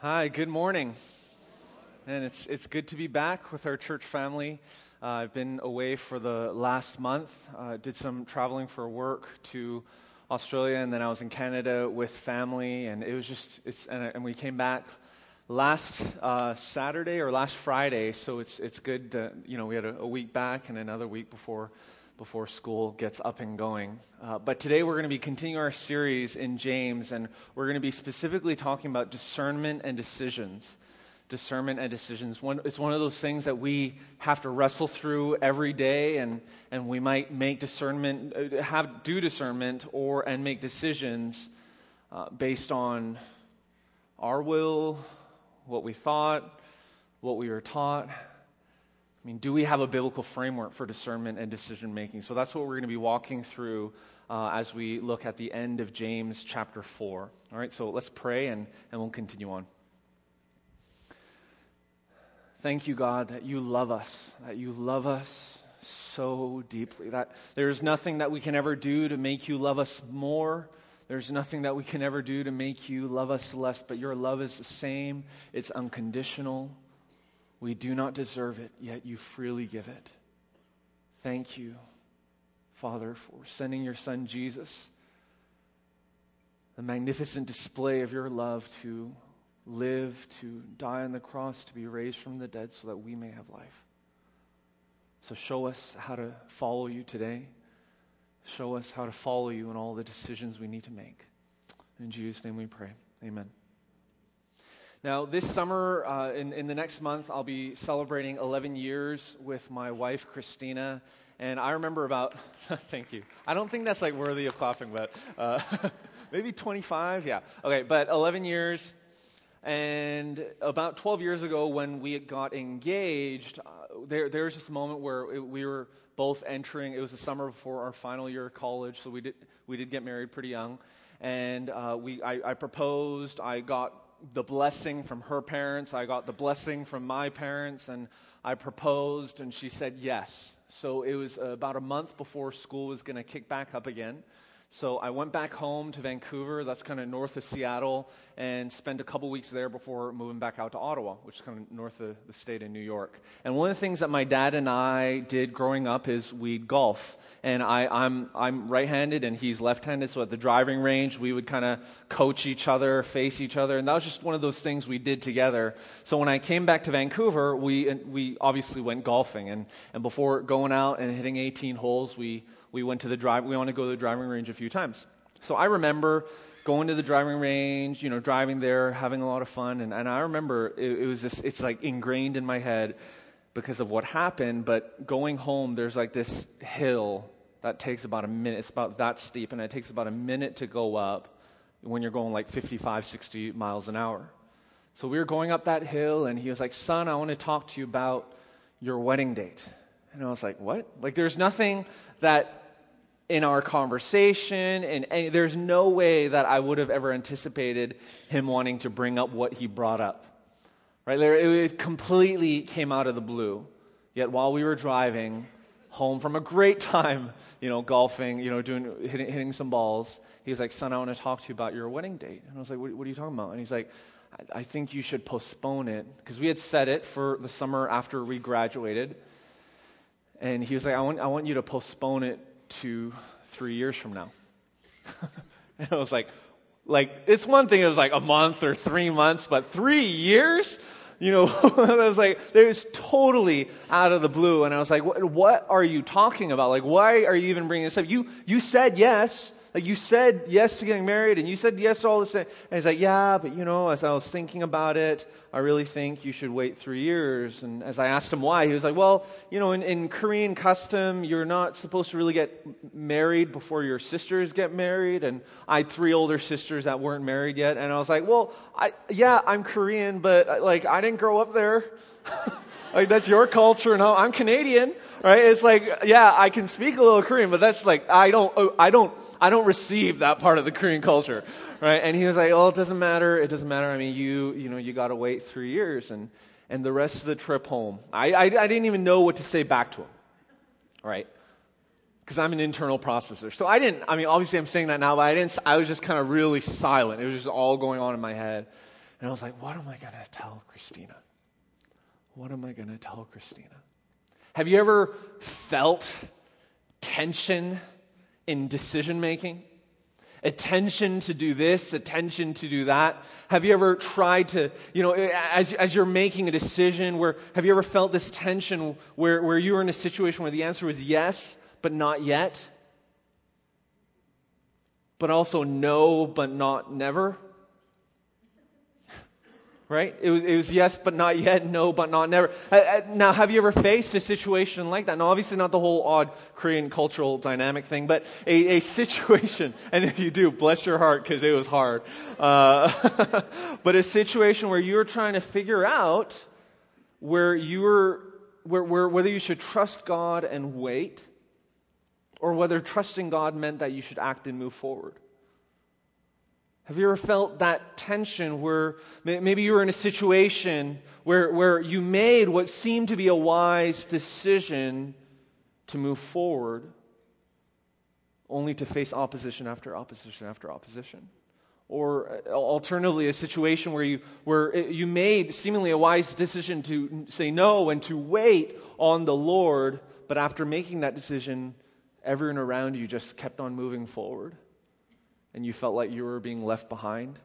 Hi, good morning. And it's, it's good to be back with our church family. Uh, I've been away for the last month, uh, did some traveling for work to Australia, and then I was in Canada with family, and it was just, it's, and, and we came back last uh, Saturday or last Friday, so it's, it's good, to, you know, we had a, a week back and another week before before school gets up and going. Uh, but today we're going to be continuing our series in James, and we're going to be specifically talking about discernment and decisions. Discernment and decisions. One, it's one of those things that we have to wrestle through every day, and, and we might make discernment, uh, have do discernment, or and make decisions uh, based on our will, what we thought, what we were taught. I mean, do we have a biblical framework for discernment and decision making? So that's what we're going to be walking through uh, as we look at the end of James chapter 4. All right, so let's pray and, and we'll continue on. Thank you, God, that you love us, that you love us so deeply, that there's nothing that we can ever do to make you love us more. There's nothing that we can ever do to make you love us less, but your love is the same, it's unconditional. We do not deserve it, yet you freely give it. Thank you, Father, for sending your Son Jesus, the magnificent display of your love to live, to die on the cross, to be raised from the dead so that we may have life. So show us how to follow you today. Show us how to follow you in all the decisions we need to make. In Jesus' name we pray. Amen. Now, this summer, uh, in, in the next month, I'll be celebrating 11 years with my wife, Christina. And I remember about, thank you. I don't think that's like worthy of clapping, but uh, maybe 25? Yeah. Okay, but 11 years. And about 12 years ago, when we got engaged, uh, there, there was a moment where it, we were both entering. It was the summer before our final year of college, so we did, we did get married pretty young. And uh, we, I, I proposed. I got the blessing from her parents. I got the blessing from my parents, and I proposed, and she said yes. So it was about a month before school was going to kick back up again. So I went back home to Vancouver, that's kind of north of Seattle, and spent a couple weeks there before moving back out to Ottawa, which is kind of north of the state of New York. And one of the things that my dad and I did growing up is we'd golf. And I, I'm, I'm right handed and he's left handed, so at the driving range, we would kind of coach each other, face each other, and that was just one of those things we did together. So when I came back to Vancouver, we, we obviously went golfing. And, and before going out and hitting 18 holes, we we went to the drive. We wanted to go to the driving range a few times. So I remember going to the driving range, you know, driving there, having a lot of fun, and, and I remember it, it was just, it's like ingrained in my head because of what happened. But going home, there's like this hill that takes about a minute. It's about that steep, and it takes about a minute to go up when you're going like 55, 60 miles an hour. So we were going up that hill, and he was like, Son, I want to talk to you about your wedding date. And I was like, What? Like, there's nothing that in our conversation, and, and there's no way that I would have ever anticipated him wanting to bring up what he brought up. Right? It completely came out of the blue. Yet while we were driving home from a great time, you know, golfing, you know, doing hitting, hitting some balls, he was like, "Son, I want to talk to you about your wedding date." And I was like, "What, what are you talking about?" And he's like, I, I think you should postpone it because we had set it for the summer after we graduated." And he was like, I want, I want you to postpone it to three years from now. and I was like, like, it's one thing, it was like a month or three months, but three years? You know, I was like, there's totally out of the blue. And I was like, what, what are you talking about? Like, why are you even bringing this up? You, you said yes. You said yes to getting married and you said yes to all this. And he's like, yeah, but you know, as I was thinking about it, I really think you should wait three years. And as I asked him why, he was like, well, you know, in, in Korean custom, you're not supposed to really get married before your sisters get married. And I had three older sisters that weren't married yet. And I was like, well, I, yeah, I'm Korean, but uh, like I didn't grow up there. like that's your culture. No, I'm Canadian, right? It's like, yeah, I can speak a little Korean, but that's like, I don't, uh, I don't, I don't receive that part of the Korean culture, right? And he was like, "Oh, it doesn't matter. It doesn't matter. I mean, you, you know, you got to wait three years, and and the rest of the trip home, I, I, I didn't even know what to say back to him, right? Because I'm an internal processor, so I didn't. I mean, obviously, I'm saying that now, but I didn't. I was just kind of really silent. It was just all going on in my head. And I was like, what am I going to tell Christina? What am I going to tell Christina? Have you ever felt tension in decision making? Attention to do this, attention to do that. Have you ever tried to, you know, as, as you're making a decision, where have you ever felt this tension where, where you were in a situation where the answer was yes, but not yet? But also no, but not never? Right? It was, it was yes, but not yet, no, but not never. Uh, uh, now, have you ever faced a situation like that? Now, obviously, not the whole odd Korean cultural dynamic thing, but a, a situation, and if you do, bless your heart because it was hard. Uh, but a situation where you're trying to figure out where you're, where, where, whether you should trust God and wait, or whether trusting God meant that you should act and move forward. Have you ever felt that tension where maybe you were in a situation where, where you made what seemed to be a wise decision to move forward, only to face opposition after opposition after opposition? Or uh, alternatively, a situation where you, where you made seemingly a wise decision to say no and to wait on the Lord, but after making that decision, everyone around you just kept on moving forward and you felt like you were being left behind?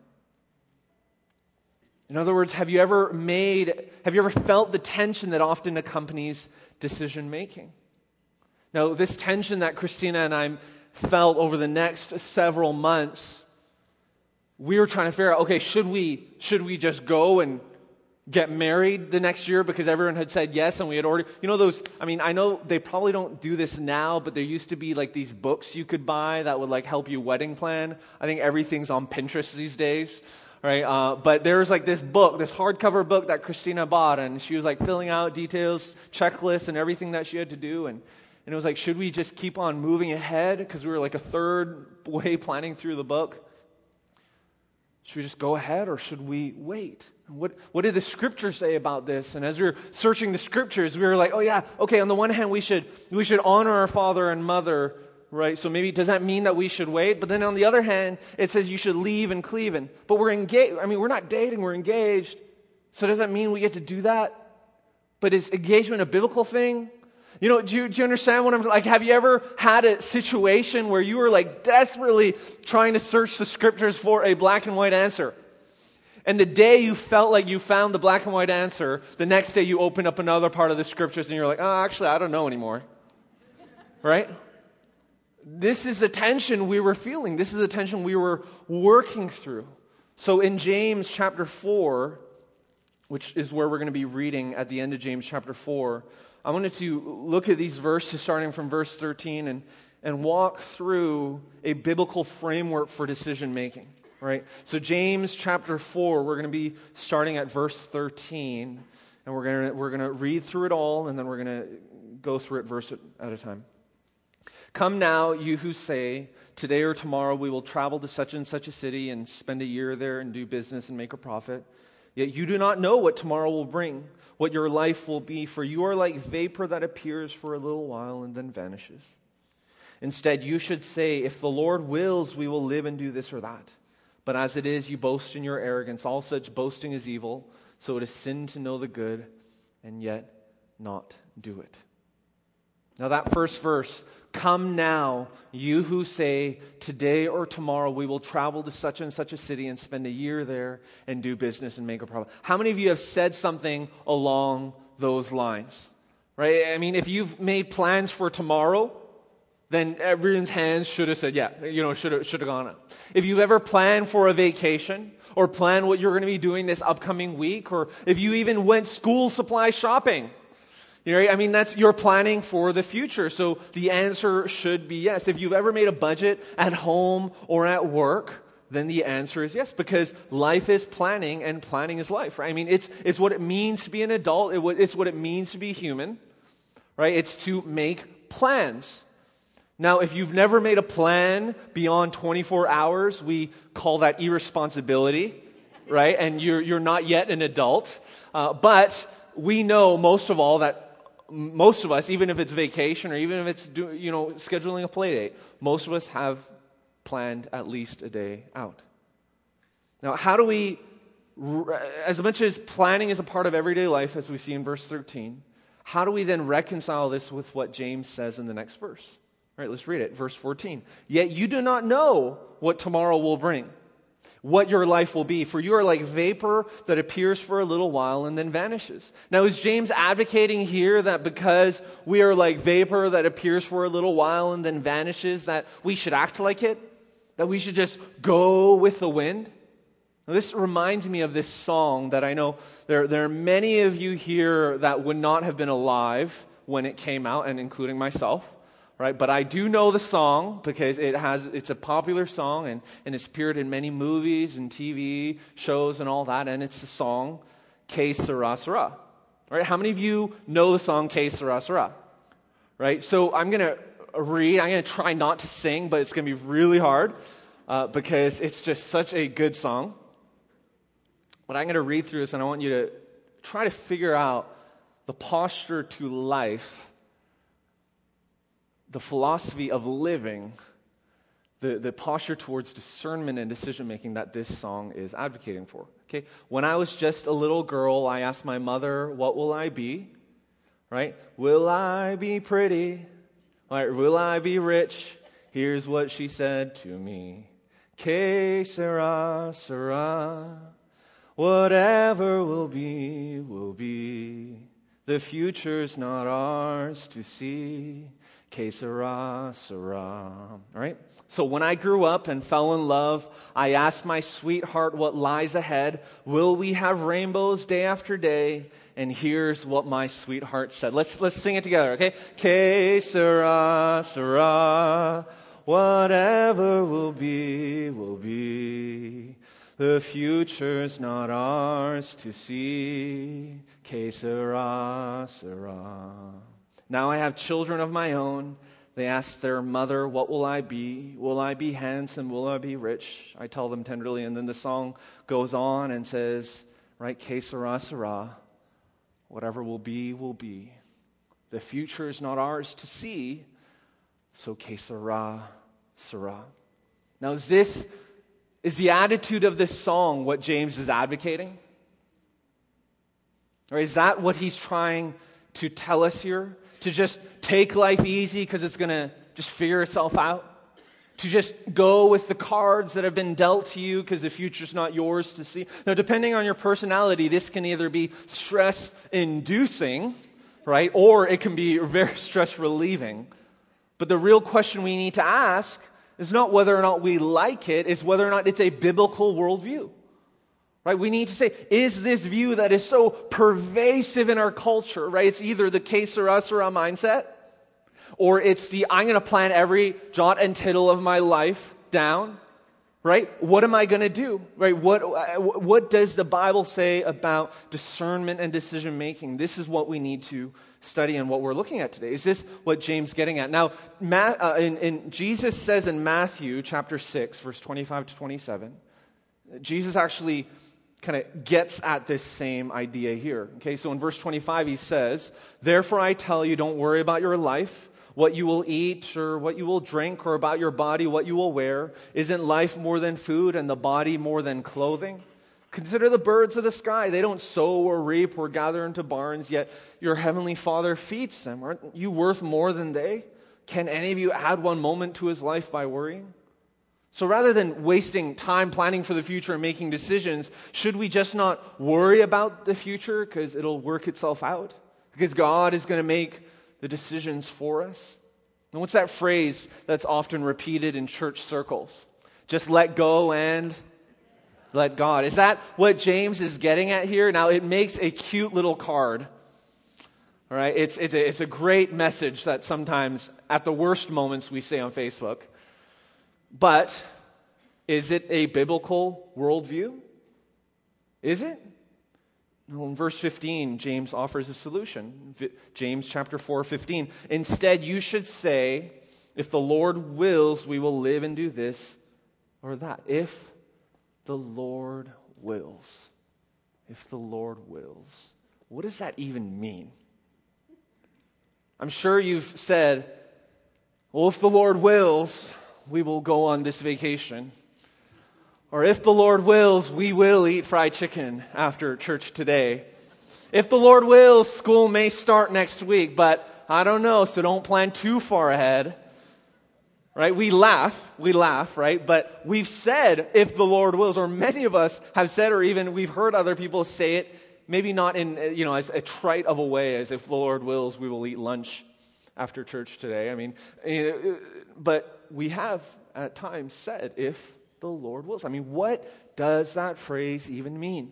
In other words, have you ever made, have you ever felt the tension that often accompanies decision making? Now, this tension that Christina and I felt over the next several months, we were trying to figure out okay, should we, should we just go and get married the next year because everyone had said yes and we had already you know those i mean i know they probably don't do this now but there used to be like these books you could buy that would like help you wedding plan. I think everything's on pinterest these days right? Uh, but there was like this book this hardcover book that christina bought and she was like filling out details checklists and everything that she had to do and and it was like should we just keep on moving ahead? Because we were like a third way planning through the book. Should we just go ahead or should we wait what, what did the scriptures say about this? And as we were searching the scriptures, we were like, oh, yeah, okay, on the one hand, we should, we should honor our father and mother, right? So maybe does that mean that we should wait? But then on the other hand, it says you should leave and cleave. And, but we're engaged. I mean, we're not dating, we're engaged. So does that mean we get to do that? But is engagement a biblical thing? You know, do you, do you, understand what I'm like? Have you ever had a situation where you were like desperately trying to search the scriptures for a black and white answer? And the day you felt like you found the black and white answer, the next day you open up another part of the scriptures and you're like, oh, actually, I don't know anymore. right? This is the tension we were feeling. This is the tension we were working through. So in James chapter 4, which is where we're going to be reading at the end of James chapter 4, I wanted to look at these verses starting from verse 13 and, and walk through a biblical framework for decision making right? So, James chapter 4, we're going to be starting at verse 13, and we're going to, we're going to read through it all, and then we're going to go through it verse at a time. Come now, you who say, Today or tomorrow we will travel to such and such a city and spend a year there and do business and make a profit. Yet you do not know what tomorrow will bring, what your life will be, for you are like vapor that appears for a little while and then vanishes. Instead, you should say, If the Lord wills, we will live and do this or that. But as it is, you boast in your arrogance. All such boasting is evil. So it is sin to know the good and yet not do it. Now, that first verse Come now, you who say, Today or tomorrow we will travel to such and such a city and spend a year there and do business and make a profit. How many of you have said something along those lines? Right? I mean, if you've made plans for tomorrow, then everyone's hands should have said, yeah, you know, should have, should have gone up. If you've ever planned for a vacation or planned what you're going to be doing this upcoming week, or if you even went school supply shopping, you know, I mean, that's, you're planning for the future. So the answer should be yes. If you've ever made a budget at home or at work, then the answer is yes, because life is planning and planning is life, right? I mean, it's, it's what it means to be an adult. It, it's what it means to be human, right? It's to make plans. Now, if you've never made a plan beyond 24 hours, we call that irresponsibility, right? And you're, you're not yet an adult. Uh, but we know most of all that most of us, even if it's vacation or even if it's do, you know scheduling a play date, most of us have planned at least a day out. Now, how do we as much as planning is a part of everyday life, as we see in verse 13, how do we then reconcile this with what James says in the next verse? All right, let's read it. Verse 14. Yet you do not know what tomorrow will bring, what your life will be, for you are like vapor that appears for a little while and then vanishes. Now, is James advocating here that because we are like vapor that appears for a little while and then vanishes, that we should act like it? That we should just go with the wind? Now, this reminds me of this song that I know there, there are many of you here that would not have been alive when it came out, and including myself. Right? But I do know the song because it has, it's a popular song and, and it's appeared in many movies and TV shows and all that. And it's the song, Que Sera Sera, Right? How many of you know the song Que Sera Sera, Right? So I'm going to read, I'm going to try not to sing, but it's going to be really hard uh, because it's just such a good song. But I'm going to read through this and I want you to try to figure out the posture to life, the philosophy of living, the, the posture towards discernment and decision making that this song is advocating for. Okay? When I was just a little girl, I asked my mother, What will I be? Right? Will I be pretty? Right? Will I be rich? Here's what she said to me. Que sera, sera. Whatever will be, will be. The future's not ours to see. Que sera, sera. All right? So when I grew up and fell in love, I asked my sweetheart what lies ahead. Will we have rainbows day after day? And here's what my sweetheart said. Let's, let's sing it together, okay? Que sera, sera. Whatever will be, will be. The future's not ours to see. Que sera, sera. Now I have children of my own. They ask their mother, What will I be? Will I be handsome? Will I be rich? I tell them tenderly. And then the song goes on and says, Right, que sera. Whatever will be, will be. The future is not ours to see. So que sera. Now, is this is the attitude of this song what James is advocating? Or is that what he's trying to tell us here? To just take life easy because it's going to just figure itself out? To just go with the cards that have been dealt to you because the future's not yours to see? Now, depending on your personality, this can either be stress inducing, right? Or it can be very stress relieving. But the real question we need to ask is not whether or not we like it, it's whether or not it's a biblical worldview. Right? We need to say, is this view that is so pervasive in our culture, right? It's either the case or us or sera mindset, or it's the I'm going to plan every jot and tittle of my life down, right? What am I going to do? Right? What, what does the Bible say about discernment and decision making? This is what we need to study and what we're looking at today. Is this what James getting at? Now, Ma- uh, in, in Jesus says in Matthew chapter 6, verse 25 to 27, Jesus actually kind of gets at this same idea here. Okay, so in verse 25, he says, Therefore I tell you, don't worry about your life, what you will eat or what you will drink, or about your body, what you will wear. Isn't life more than food and the body more than clothing? Consider the birds of the sky. They don't sow or reap or gather into barns, yet your heavenly Father feeds them. Aren't you worth more than they? Can any of you add one moment to his life by worrying? So rather than wasting time planning for the future and making decisions, should we just not worry about the future because it'll work itself out? Because God is going to make the decisions for us? And what's that phrase that's often repeated in church circles? Just let go and let God. Is that what James is getting at here? Now, it makes a cute little card. All right, it's, it's, a, it's a great message that sometimes, at the worst moments, we say on Facebook. But is it a biblical worldview? Is it? Well, in verse 15, James offers a solution. James chapter 4, 15. Instead, you should say, if the Lord wills, we will live and do this or that. If the Lord wills. If the Lord wills. What does that even mean? I'm sure you've said, well, if the Lord wills, we will go on this vacation. Or if the Lord wills, we will eat fried chicken after church today. If the Lord wills, school may start next week, but I don't know, so don't plan too far ahead. Right? We laugh, we laugh, right? But we've said, if the Lord wills, or many of us have said, or even we've heard other people say it, maybe not in, you know, as a trite of a way, as if the Lord wills, we will eat lunch after church today. I mean, eh, but we have at times said, if the Lord wills. I mean, what does that phrase even mean?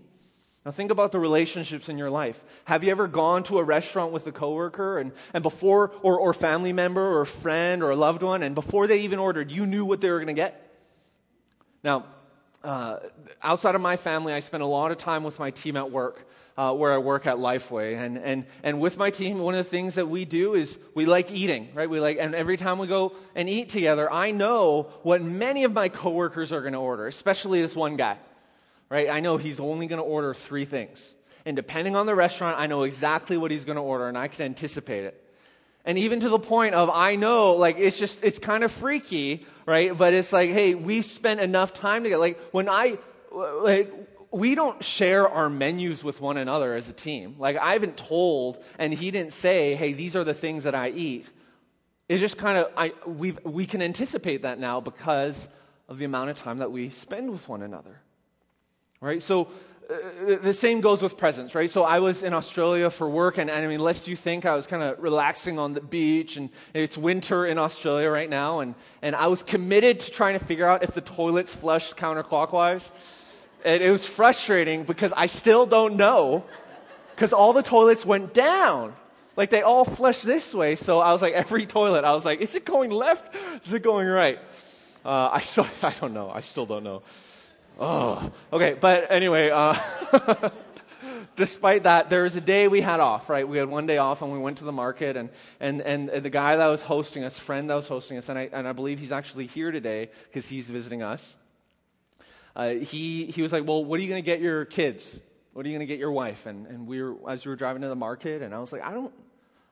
Now, think about the relationships in your life. Have you ever gone to a restaurant with a coworker and, and before, or, or family member or friend or a loved one, and before they even ordered, you knew what they were going to get? Now, uh, outside of my family, I spend a lot of time with my team at work, uh, where I work at Lifeway. And, and, and with my team, one of the things that we do is we like eating, right? We like, and every time we go and eat together, I know what many of my coworkers are going to order, especially this one guy, right? I know he's only going to order three things. And depending on the restaurant, I know exactly what he's going to order, and I can anticipate it. And even to the point of, I know, like, it's just, it's kind of freaky, right? But it's like, hey, we've spent enough time together. Like, when I, like, we don't share our menus with one another as a team. Like, I haven't told, and he didn't say, hey, these are the things that I eat. It just kind of, I, we we can anticipate that now because of the amount of time that we spend with one another. Right? So, the same goes with presents, right? So I was in Australia for work, and, and I mean, lest you think I was kind of relaxing on the beach, and it's winter in Australia right now, and, and I was committed to trying to figure out if the toilets flushed counterclockwise. And it was frustrating because I still don't know, because all the toilets went down. Like they all flushed this way, so I was like, every toilet, I was like, is it going left? Is it going right? Uh, I, still, I don't know. I still don't know. Oh, okay. But anyway, uh, despite that, there was a day we had off, right? We had one day off and we went to the market, and, and, and the guy that was hosting us, friend that was hosting us, and I, and I believe he's actually here today because he's visiting us. Uh, he, he was like, Well, what are you going to get your kids? What are you going to get your wife? And, and we were, as we were driving to the market, and I was like, I don't,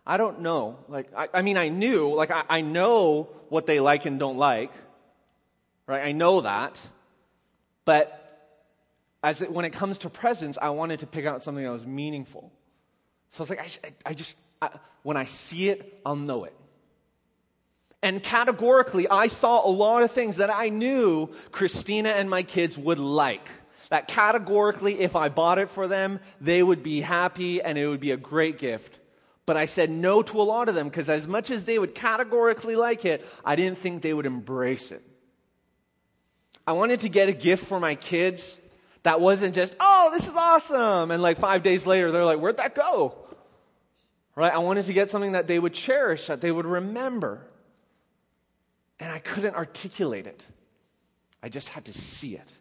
I don't know. Like, I, I mean, I knew, like, I, I know what they like and don't like, right? I know that. But as it, when it comes to presents, I wanted to pick out something that was meaningful. So I was like, I, I just, I, when I see it, I'll know it. And categorically, I saw a lot of things that I knew Christina and my kids would like. That categorically, if I bought it for them, they would be happy and it would be a great gift. But I said no to a lot of them because, as much as they would categorically like it, I didn't think they would embrace it. I wanted to get a gift for my kids that wasn't just, oh, this is awesome. And like five days later, they're like, where'd that go? Right? I wanted to get something that they would cherish, that they would remember. And I couldn't articulate it, I just had to see it.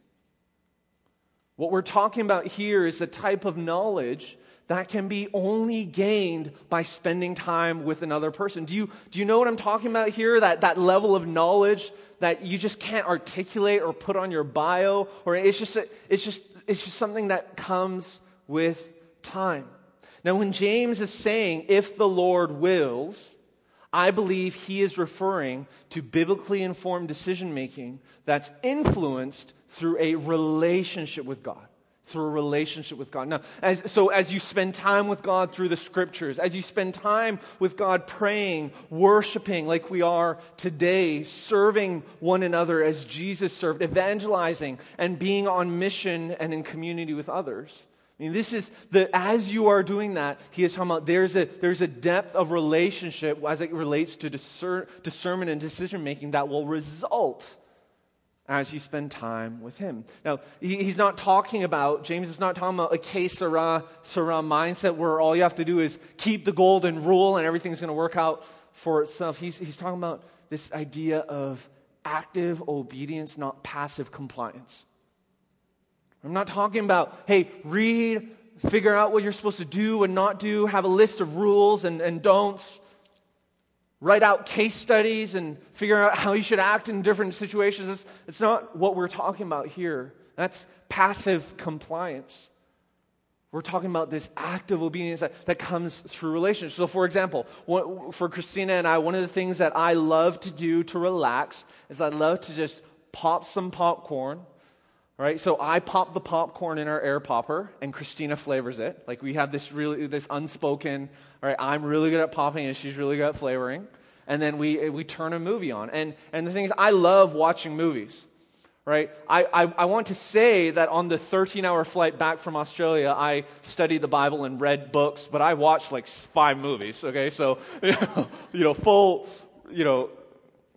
What we're talking about here is the type of knowledge that can be only gained by spending time with another person. Do you, do you know what I'm talking about here? That, that level of knowledge that you just can't articulate or put on your bio, or it's just, a, it's just, it's just something that comes with time. Now, when James is saying, if the Lord wills, I believe he is referring to biblically informed decision making that's influenced through a relationship with God through a relationship with God. Now, as, so as you spend time with God through the scriptures, as you spend time with God praying, worshiping like we are today, serving one another as Jesus served, evangelizing, and being on mission and in community with others. I mean, this is the, as you are doing that, he is talking about there's a, there's a depth of relationship as it relates to discern, discernment and decision making that will result as you spend time with him. Now, he's not talking about, James is not talking about a que sera, sera mindset where all you have to do is keep the golden rule and everything's going to work out for itself. He's, he's talking about this idea of active obedience, not passive compliance. I'm not talking about, hey, read, figure out what you're supposed to do and not do, have a list of rules and, and don'ts write out case studies and figure out how you should act in different situations. It's, it's not what we're talking about here. That's passive compliance. We're talking about this active obedience that, that comes through relationships. So, for example, for Christina and I, one of the things that I love to do to relax is I love to just pop some popcorn, Right? So I pop the popcorn in our air popper and Christina flavors it. Like we have this really this unspoken, all right, I'm really good at popping and she's really good at flavoring. And then we we turn a movie on. And and the thing is I love watching movies. Right? I, I, I want to say that on the 13 hour flight back from Australia, I studied the Bible and read books, but I watched like five movies, okay? So, you know, you know full, you know,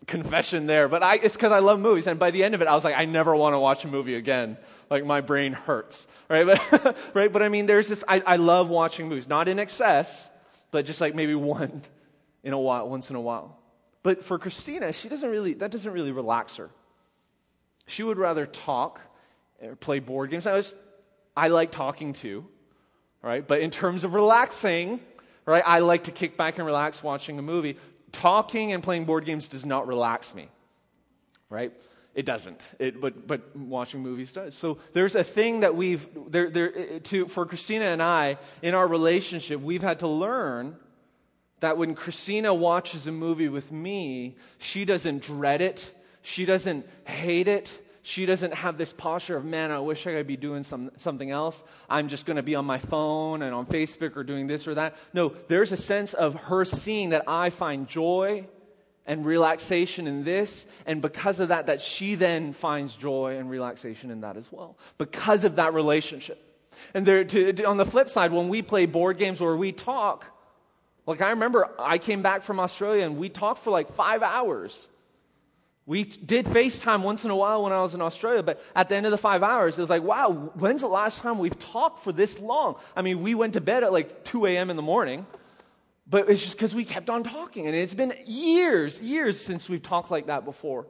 confession there, but I, it's because I love movies. And by the end of it, I was like, I never want to watch a movie again. Like my brain hurts, right? But, right? But I mean, there's this. I, I love watching movies, not in excess, but just like maybe one in a while, once in a while. But for Christina, she doesn't really. That doesn't really relax her. She would rather talk or play board games. I was, I like talking too, right? But in terms of relaxing, right? I like to kick back and relax watching a movie talking and playing board games does not relax me, right? It doesn't. It, but, but watching movies does. So there's a thing that we've, there, there, eh, eh, to, for Christina and I, in our relationship, we've had to learn that when Christina watches a movie with me, she doesn't dread it, she doesn't hate it, she doesn't have this posture of, man, I wish I could be doing some, something else. I'm just going to be on my phone and on Facebook or doing this or that. No, there's a sense of her seeing that I find joy and relaxation in this, and because of that, that she then finds joy and relaxation in that as well, because of that relationship. And there, to, on the flip side, when we play board games or we talk, like I remember I came back from Australia and we talked for like five hours. We did FaceTime once in a while when I was in Australia, but at the end of the five hours, it was like, wow, when's the last time we've talked for this long? I mean, we went to bed at like 2 a.m. in the morning, but it's just because we kept on talking. And it's been years, years since we've talked like that before.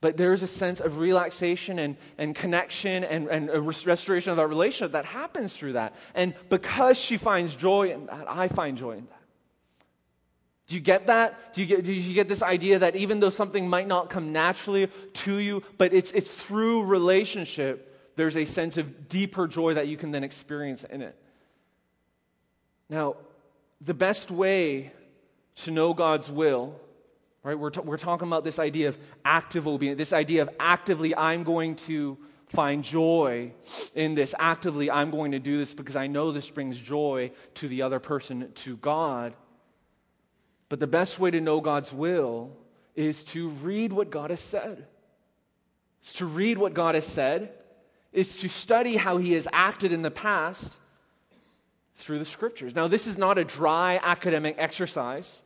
But there's a sense of relaxation and, and connection and, and a restoration of that relationship that happens through that. And because she finds joy in that, I find joy in that. Do you get that? Do you get, do you get this idea that even though something might not come naturally to you, but it's, it's through relationship, there's a sense of deeper joy that you can then experience in it? Now, the best way to know God's will, right? We're, t- we're talking about this idea of active obedience, this idea of actively, I'm going to find joy in this. Actively, I'm going to do this because I know this brings joy to the other person, to God. But the best way to know God's will is to read what God has said. It's to read what God has said, is to study how He has acted in the past through the scriptures. Now, this is not a dry academic exercise,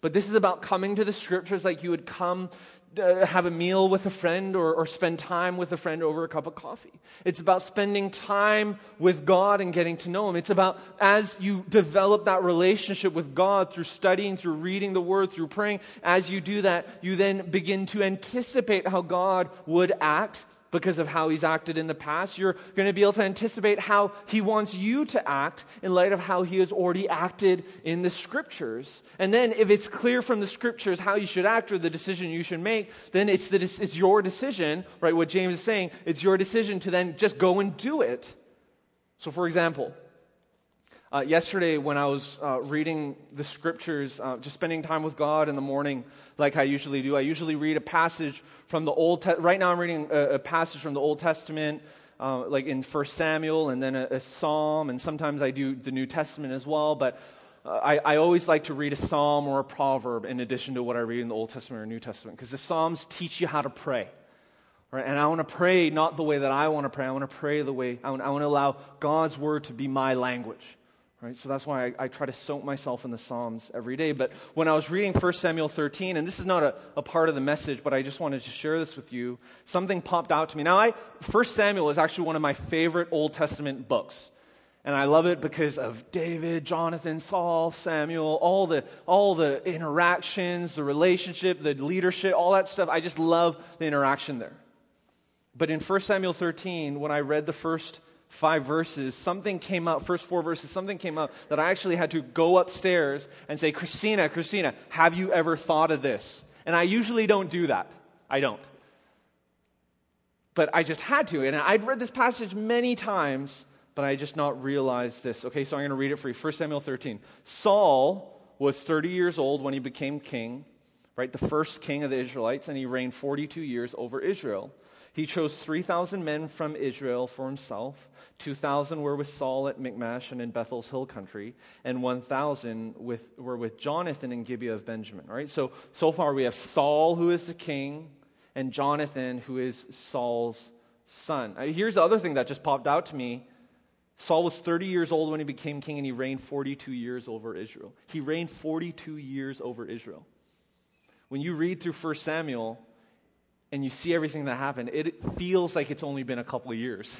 but this is about coming to the scriptures like you would come Uh, have a meal with a friend or, or spend time with a friend over a cup of coffee. It's about spending time with God and getting to know Him. It's about as you develop that relationship with God through studying, through reading the Word, through praying, as you do that, you then begin to anticipate how God would act because of how he's acted in the past. You're going to be able to anticipate how he wants you to act in light of how he has already acted in the scriptures. And then, if it's clear from the scriptures how you should act or the decision you should make, then it's, the, it's your decision, right? What James is saying, it's your decision to then just go and do it. So, for example, uh, yesterday, when I was uh, reading the scriptures, uh, just spending time with God in the morning, like I usually do, I usually read a passage from the Old. Te- right now, I'm reading a, a, passage from the Old Testament, uh, like in First Samuel, and then a, a, psalm, and sometimes I do the New Testament as well. But uh, I, I, always like to read a psalm or a proverb in addition to what I read in the Old Testament or New Testament, because the psalms teach you how to pray. Right? And I want to pray not the way that I want to pray. I want to pray the way I want, I want to allow God's word to be my language. Right? So that's why I, I, try to soak myself in the Psalms every day. But when I was reading 1 Samuel 13, and this is not a, a, part of the message, but I just wanted to share this with you, something popped out to me. Now, I, 1 Samuel is actually one of my favorite Old Testament books. And I love it because of David, Jonathan, Saul, Samuel, all the, all the interactions, the relationship, the leadership, all that stuff. I just love the interaction there. But in 1 Samuel 13, when I read the first five verses, something came up, first four verses, something came up that I actually had to go upstairs and say, Christina, Christina, have you ever thought of this? And I usually don't do that. I don't. But I just had to. And I'd read this passage many times, but I just not realized this. Okay, so I'm going to read it for you. 1 Samuel 13. Saul was 30 years old when he became king, right? The first king of the Israelites, and he reigned 42 years over Israel. He chose 3,000 men from Israel for himself. 2,000 were with Saul at Michmash and in Bethel's hill country, and 1,000 with, were with Jonathan in Gibeah of Benjamin. Right? so so far we have Saul, who is the king, and Jonathan, who is Saul's son. Uh, here's the other thing that just popped out to me. Saul was 30 years old when he became king, and he reigned 42 years over Israel. He reigned 42 years over Israel. When you read through 1 Samuel, and you see everything that happened, it feels like it's only been a couple of years.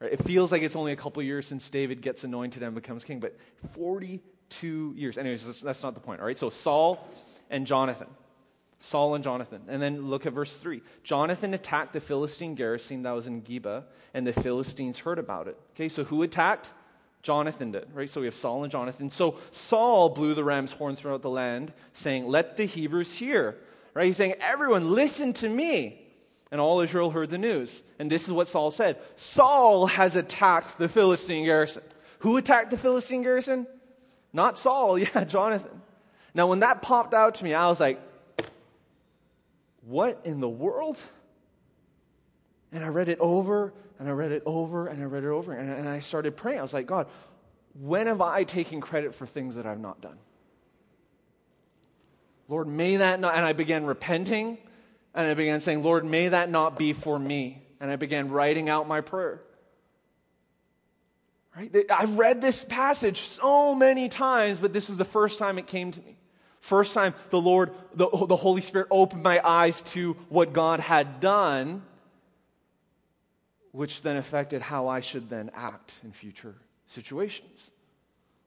Right? It feels like it's only a couple of years since David gets anointed and becomes king, but 42 years. Anyways, that's, that's not the point, all right? So Saul and Jonathan. Saul and Jonathan. And then look at verse 3. Jonathan attacked the Philistine garrison that was in Geba, and the Philistines heard about it. Okay, so who attacked? Jonathan did, right? So we have Saul and Jonathan. So Saul blew the ram's horn throughout the land, saying, Let the Hebrews hear. Right? He's saying, Everyone, listen to me. And all Israel heard the news. And this is what Saul said Saul has attacked the Philistine garrison. Who attacked the Philistine garrison? Not Saul, yeah, Jonathan. Now, when that popped out to me, I was like, What in the world? And I read it over and I read it over and I read it over. And, and I started praying. I was like, God, when have I taken credit for things that I've not done? Lord, may that not, and I began repenting, and I began saying, Lord, may that not be for me. And I began writing out my prayer. Right? I've read this passage so many times, but this was the first time it came to me. First time the Lord, the, the Holy Spirit opened my eyes to what God had done, which then affected how I should then act in future situations.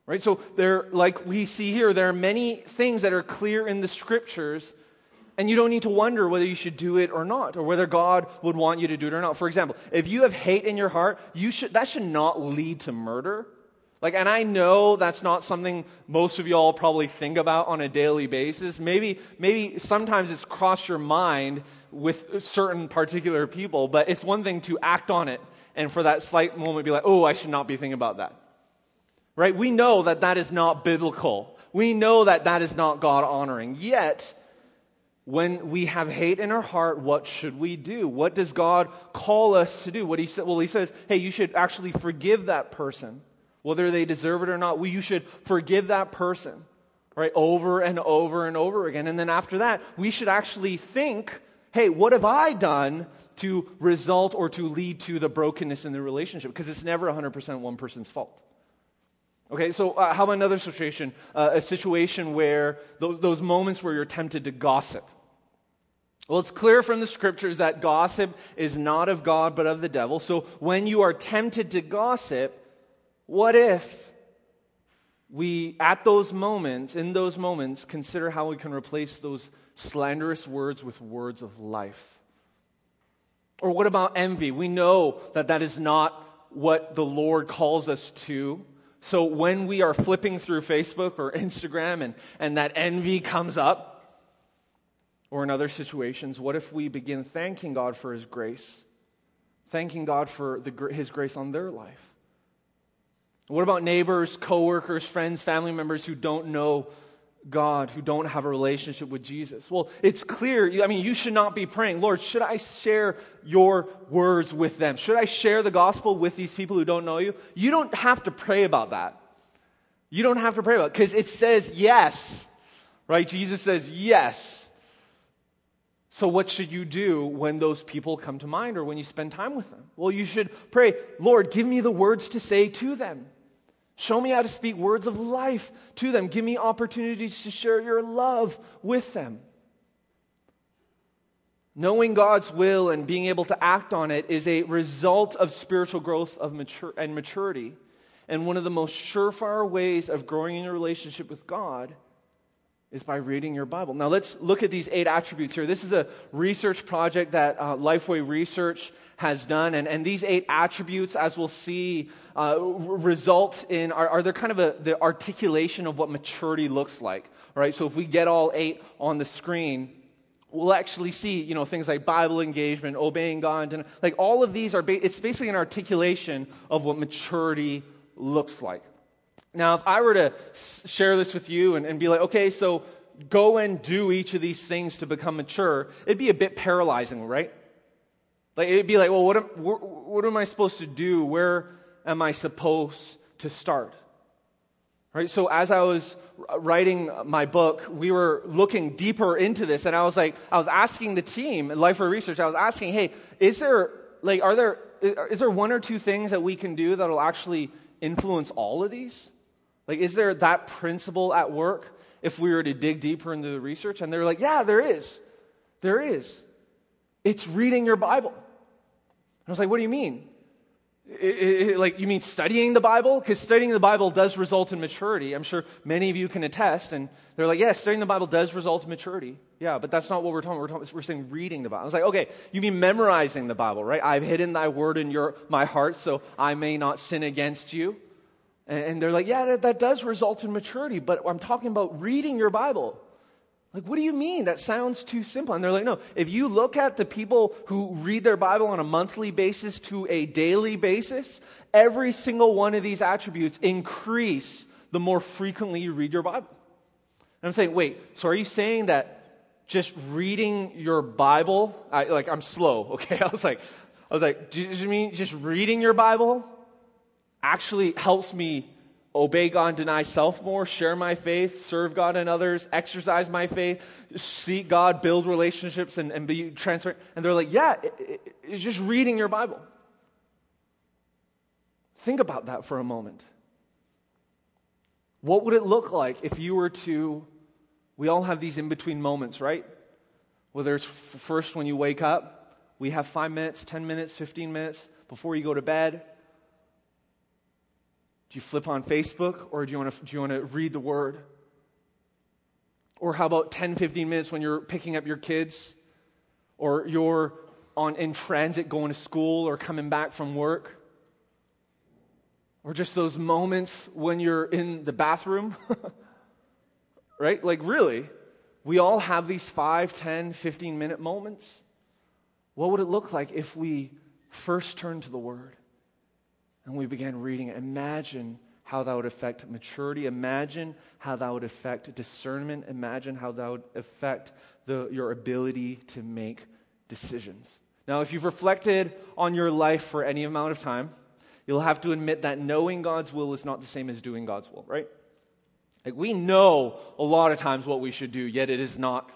Right? So there, like we see here, there are many things that are clear in the scriptures, and you don't need to wonder whether you should do it or not, or whether God would want you to do it or not. For example, if you have hate in your heart, you should that should not lead to murder. Like, and I know that's not something most of y'all probably think about on a daily basis. Maybe, maybe sometimes it's crossed your mind with certain particular people, but it's one thing to act on it and for that slight moment be like, oh, I should not be thinking about that right? We know that that is not biblical. We know that that is not God honoring. Yet, when we have hate in our heart, what should we do? What does God call us to do? What he said, well, he says, hey, you should actually forgive that person, whether they deserve it or not. Well, you should forgive that person, right? Over and over and over again. And then after that, we should actually think, hey, what have I done to result or to lead to the brokenness in the relationship? Because it's never 100% one person's fault. Okay, so uh, how about another situation? Uh, a situation where those, those moments where you're tempted to gossip. Well, it's clear from the scriptures that gossip is not of God but of the devil. So when you are tempted to gossip, what if we, at those moments, in those moments, consider how we can replace those slanderous words with words of life? Or what about envy? We know that that is not what the Lord calls us to. So when we are flipping through Facebook or Instagram and, and that envy comes up, or in other situations, what if we begin thanking God for His grace, thanking God for the, His grace on their life? What about neighbors, coworkers, friends, family members who don't know God, who don't have a relationship with Jesus? Well, it's clear. I mean, you should not be praying, Lord, should I share your words with them? Should I share the gospel with these people who don't know you? You don't have to pray about that. You don't have to pray about it because it says yes, right? Jesus says yes. So, what should you do when those people come to mind or when you spend time with them? Well, you should pray, Lord, give me the words to say to them. Show me how to speak words of life to them. Give me opportunities to share your love with them. Knowing God's will and being able to act on it is a result of spiritual growth of mature, and maturity. And one of the most surefire ways of growing in your relationship with God is by reading your Bible. Now, let's look at these eight attributes here. This is a research project that uh, Lifeway Research has done. And, and these eight attributes, as we'll see, uh, result in are, are there kind of a, the articulation of what maturity looks like. Right? So, if we get all eight on the screen, we'll actually see, you know, things like Bible engagement, obeying God, and like all of these are, ba- it's basically an articulation of what maturity looks like. Now, if I were to share this with you and, and be like, okay, so go and do each of these things to become mature, it'd be a bit paralyzing, right? Like it'd be like, well, what am, what am I supposed to do? Where am I supposed to start? Right? So as I was writing my book, we were looking deeper into this, and I was like, I was asking the team at Lifeway Research, I was asking, hey, is there like, are there is there one or two things that we can do that'll actually influence all of these? Like, is there that principle at work if we were to dig deeper into the research? And they're like, yeah, there is. There is. It's reading your Bible. And I was like, what do you mean? It, it, like, you mean studying the Bible? Because studying the Bible does result in maturity. I'm sure many of you can attest. And they're like, yeah, studying the Bible does result in maturity. Yeah, but that's not what we're talking. We're, talking, we're saying reading the Bible. I was like, okay, you mean memorizing the Bible, right? I've hidden thy word in your, my heart so I may not sin against you. And, they're like, yeah, that, that does result in maturity, but I'm talking about reading your Bible. Like, what do you mean? That sounds too simple. And they're like, no, if you look at the people who read their Bible on a monthly basis to a daily basis, every single one of these attributes increase the more frequently you read your Bible. And I'm saying, wait, so are you saying that just reading your Bible, I, like, I'm slow, okay? I was like, I was like, do you mean just reading your Bible actually helps me obey God, deny self more, share my faith, serve God and others, exercise my faith, seek God, build relationships, and, and be transparent. And they're like, yeah, it, it, it's just reading your Bible. Think about that for a moment. What would it look like if you were to, we all have these in between moments, right? Whether it's first when you wake up, we have five minutes, 10 minutes, 15 minutes before you go to bed do you flip on Facebook or do you want to, read the word? Or how about 10, 15 minutes when you're picking up your kids or you're on, in transit going to school or coming back from work? Or just those moments when you're in the bathroom? right? Like, really, we all have these 5, 10, 15 minute moments. What would it look like if we first turned to the Word? And we began reading it. Imagine how that would affect maturity. Imagine how that would affect discernment. Imagine how that would affect the, your ability to make decisions. Now, if you've reflected on your life for any amount of time, you'll have to admit that knowing God's will is not the same as doing God's will, right? Like, we know a lot of times what we should do, yet it is not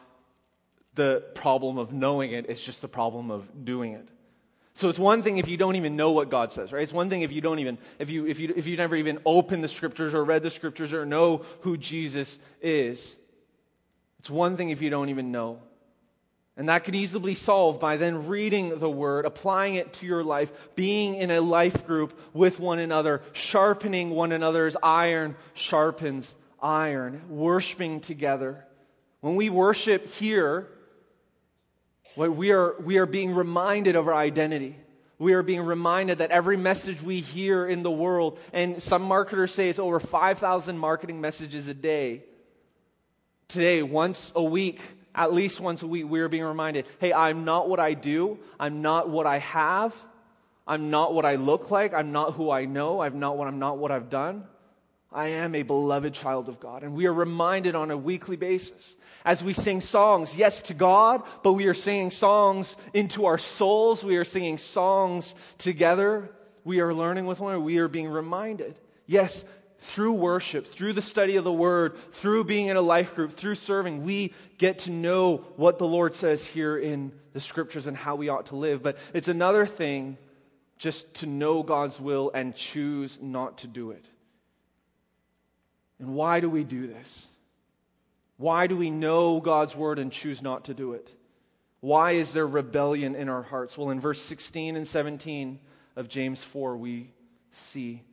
the problem of knowing it, it's just the problem of doing it. So it's one thing if you don't even know what God says, right? It's one thing if you don't even, if you, if you, if you never even open the scriptures or read the scriptures or know who Jesus is. It's one thing if you don't even know. And that can easily be solved by then reading the word, applying it to your life, being in a life group with one another, sharpening one another's iron sharpens iron, worshiping together. When we worship here, we are, we are being reminded of our identity. We are being reminded that every message we hear in the world, and some marketers say it's over 5,000 marketing messages a day. Today, once a week, at least once a week, we are being reminded hey, I'm not what I do, I'm not what I have, I'm not what I look like, I'm not who I know, I'm not what I'm not what I've done. I am a beloved child of God. And we are reminded on a weekly basis as we sing songs, yes, to God, but we are singing songs into our souls. We are singing songs together. We are learning with one another. We are being reminded, yes, through worship, through the study of the word, through being in a life group, through serving, we get to know what the Lord says here in the scriptures and how we ought to live. But it's another thing just to know God's will and choose not to do it. And why do we do this? Why do we know God's word and choose not to do it? Why is there rebellion in our hearts? Well, in verse 16 and 17 of James 4, we see.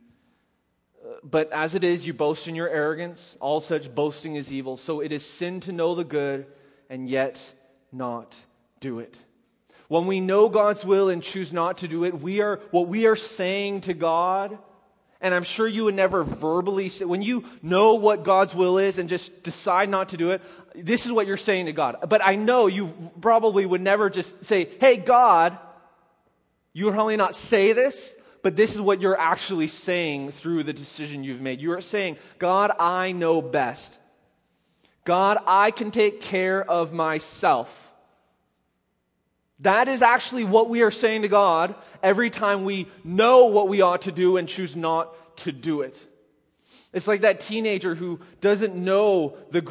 Uh, but as it is, you boast in your arrogance. All such boasting is evil. So it is sin to know the good and yet not do it. When we know God's will and choose not to do it, we are, what we are saying to God and I'm sure you would never verbally say, when you know what God's will is and just decide not to do it, this is what you're saying to God. But I know you probably would never just say, hey, God, you would probably not say this, but this is what you're actually saying through the decision you've made. You are saying, God, I know best. God, I can take care of myself. That is actually what we are saying to God every time we know what we ought to do and choose not to do it. It's like that teenager who doesn't know the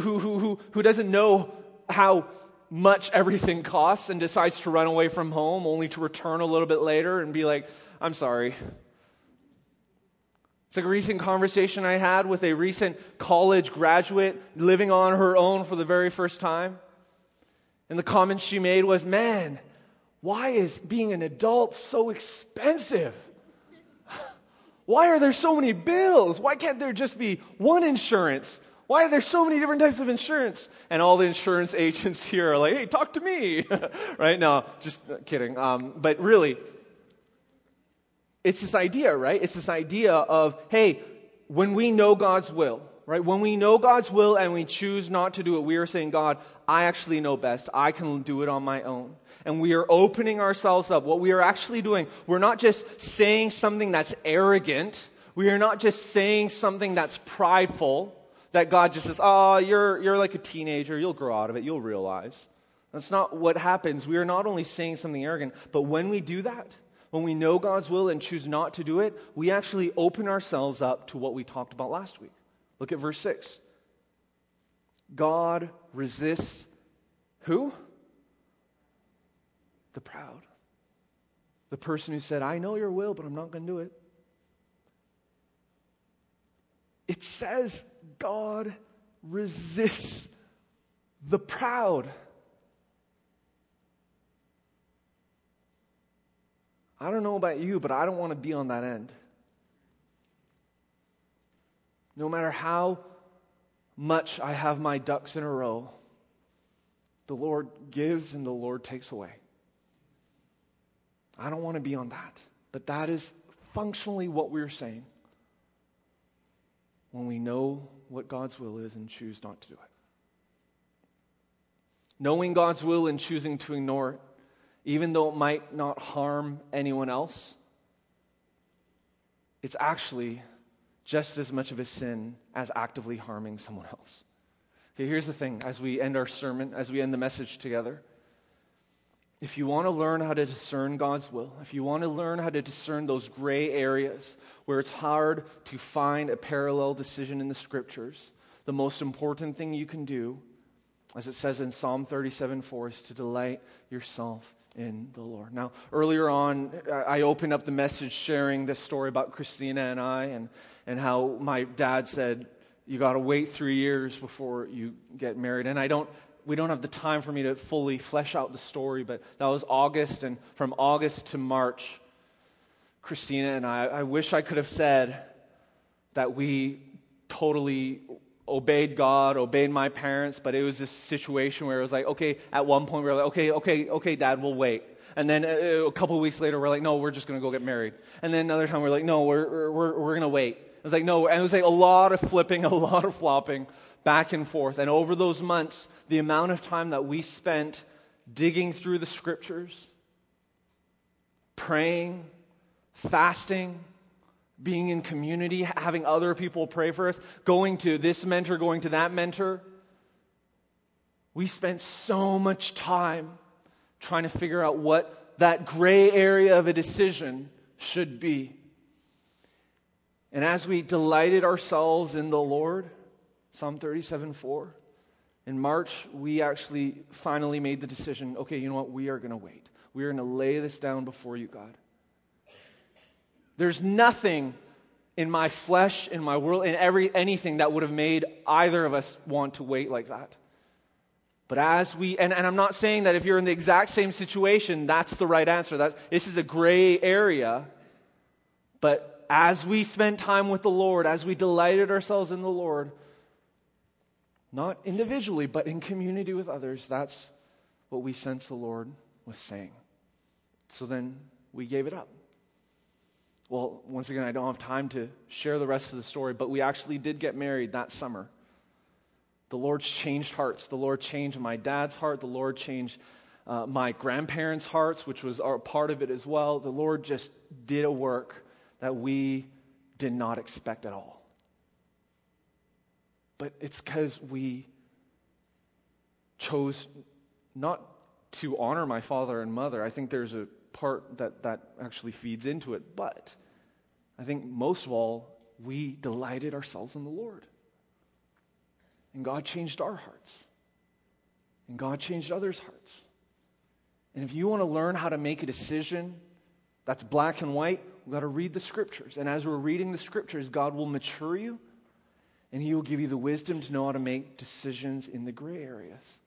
who, who, who, who doesn't know how much everything costs and decides to run away from home only to return a little bit later and be like, I'm sorry. It's like a recent conversation I had with a recent college graduate living on her own for the very first time. And the comment she made was, Man, why is being an adult so expensive? Why are there so many bills? Why can't there just be one insurance? Why are there so many different types of insurance? And all the insurance agents here are like, hey, talk to me. right? No, just kidding. Um, but really, it's this idea, right? It's this idea of, hey, when we know God's will, right? When we know God's will and we choose not to do it, we are saying, God, I actually know best. I can do it on my own. And we are opening ourselves up. What we are actually doing, we're not just saying something that's arrogant. We are not just saying something that's prideful, that God just says, oh, you're, you're like a teenager. You'll grow out of it. You'll realize. That's not what happens. We are not only saying something arrogant, but when we do that, when we know God's will and choose not to do it, we actually open ourselves up to what we talked about last week. Look at verse 6. God resists who? The proud. The person who said, I know your will, but I'm not going to do it. It says God resists the proud. I don't know about you, but I don't want to be on that end. No matter how much I have my ducks in a row, the Lord gives and the Lord takes away. I don't want to be on that. But that is functionally what we're saying when we know what God's will is and choose not to do it. Knowing God's will and choosing to ignore it, even though it might not harm anyone else, it's actually just as much of a sin as actively harming someone else. Okay, here's the thing as we end our sermon, as we end the message together. If you want to learn how to discern God's will, if you want to learn how to discern those gray areas where it's hard to find a parallel decision in the scriptures, the most important thing you can do, as it says in Psalm 37 4, is to delight yourself in the Lord. Now, earlier on, I opened up the message sharing this story about Christina and I, and, and how my dad said, You got to wait three years before you get married. And I don't, we don't have the time for me to fully flesh out the story, but that was August, and from August to March, Christina and I, I wish I could have said that we totally obeyed God, obeyed my parents, but it was this situation where it was like, okay, at one point we were like, okay, okay, okay, dad, we'll wait. And then a, uh, a couple weeks later, we're like, no, we're just going to go get married. And then another time we're like, no, we're, we're, we're going to wait. It was like, no, and it was like a lot of flipping, a lot of flopping back and forth. And over those months, the amount of time that we spent digging through the scriptures, praying, fasting, being in community, having other people pray for us, going to this mentor, going to that mentor. We spent so much time trying to figure out what that gray area of a decision should be. And as we delighted ourselves in the Lord, Psalm 37 4, in March, we actually finally made the decision okay, you know what? We are going to wait. We are going to lay this down before you, God. There's nothing in my flesh, in my world, in every anything that would have made either of us want to wait like that. But as we, and, and I'm not saying that if you're in the exact same situation, that's the right answer. That, this is a gray area. But as we spent time with the Lord, as we delighted ourselves in the Lord, not individually, but in community with others, that's what we sense the Lord was saying. So then we gave it up. Well, once again, I don't have time to share the rest of the story, but we actually did get married that summer. The Lord changed hearts. The Lord changed my dad's heart. The Lord changed uh, my grandparents' hearts, which was a part of it as well. The Lord just did a work that we did not expect at all. But it's because we chose not to honor my father and mother. I think there's a part that that actually feeds into it. But I think most of all, we delighted ourselves in the Lord. And God changed our hearts. And God changed others' hearts. And if you want to learn how to make a decision that's black and white, we've got to read the scriptures. And as we're reading the scriptures, God will mature you and He will give you the wisdom to know how to make decisions in the gray areas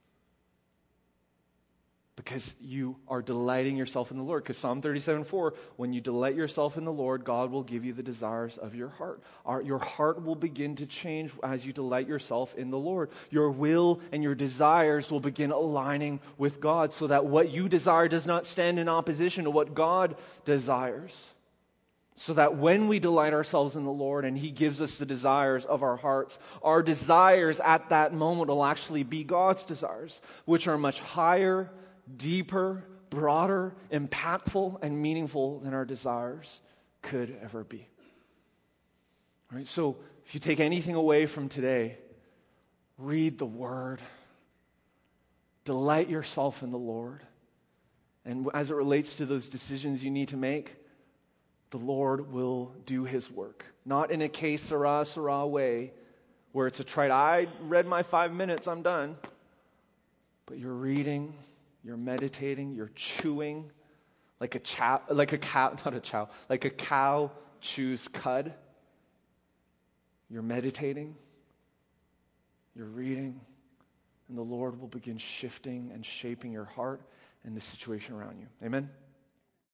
because you are delighting yourself in the Lord. Because Psalm 37 4, when you delight yourself in the Lord, God will give you the desires of your heart. Our, your heart will begin to change as you delight yourself in the Lord. Your will and your desires will begin aligning with God so that what you desire does not stand in opposition to what God desires. So that when we delight ourselves in the Lord and He gives us the desires of our hearts, our desires at that moment will actually be God's desires, which are much higher deeper, broader, impactful, and meaningful than our desires could ever be. All right, so if you take anything away from today, read the Word, delight yourself in the Lord. And as it relates to those decisions you need to make, the Lord will do his work. Not in a que sera, sera way, where it's a trite, I read my five minutes, I'm done. But you're reading, you're meditating, you're chewing like a chow, like a cow, not a chow, like a cow chews cud. You're meditating, you're reading, and the Lord will begin shifting and shaping your heart and the situation around you. Amen.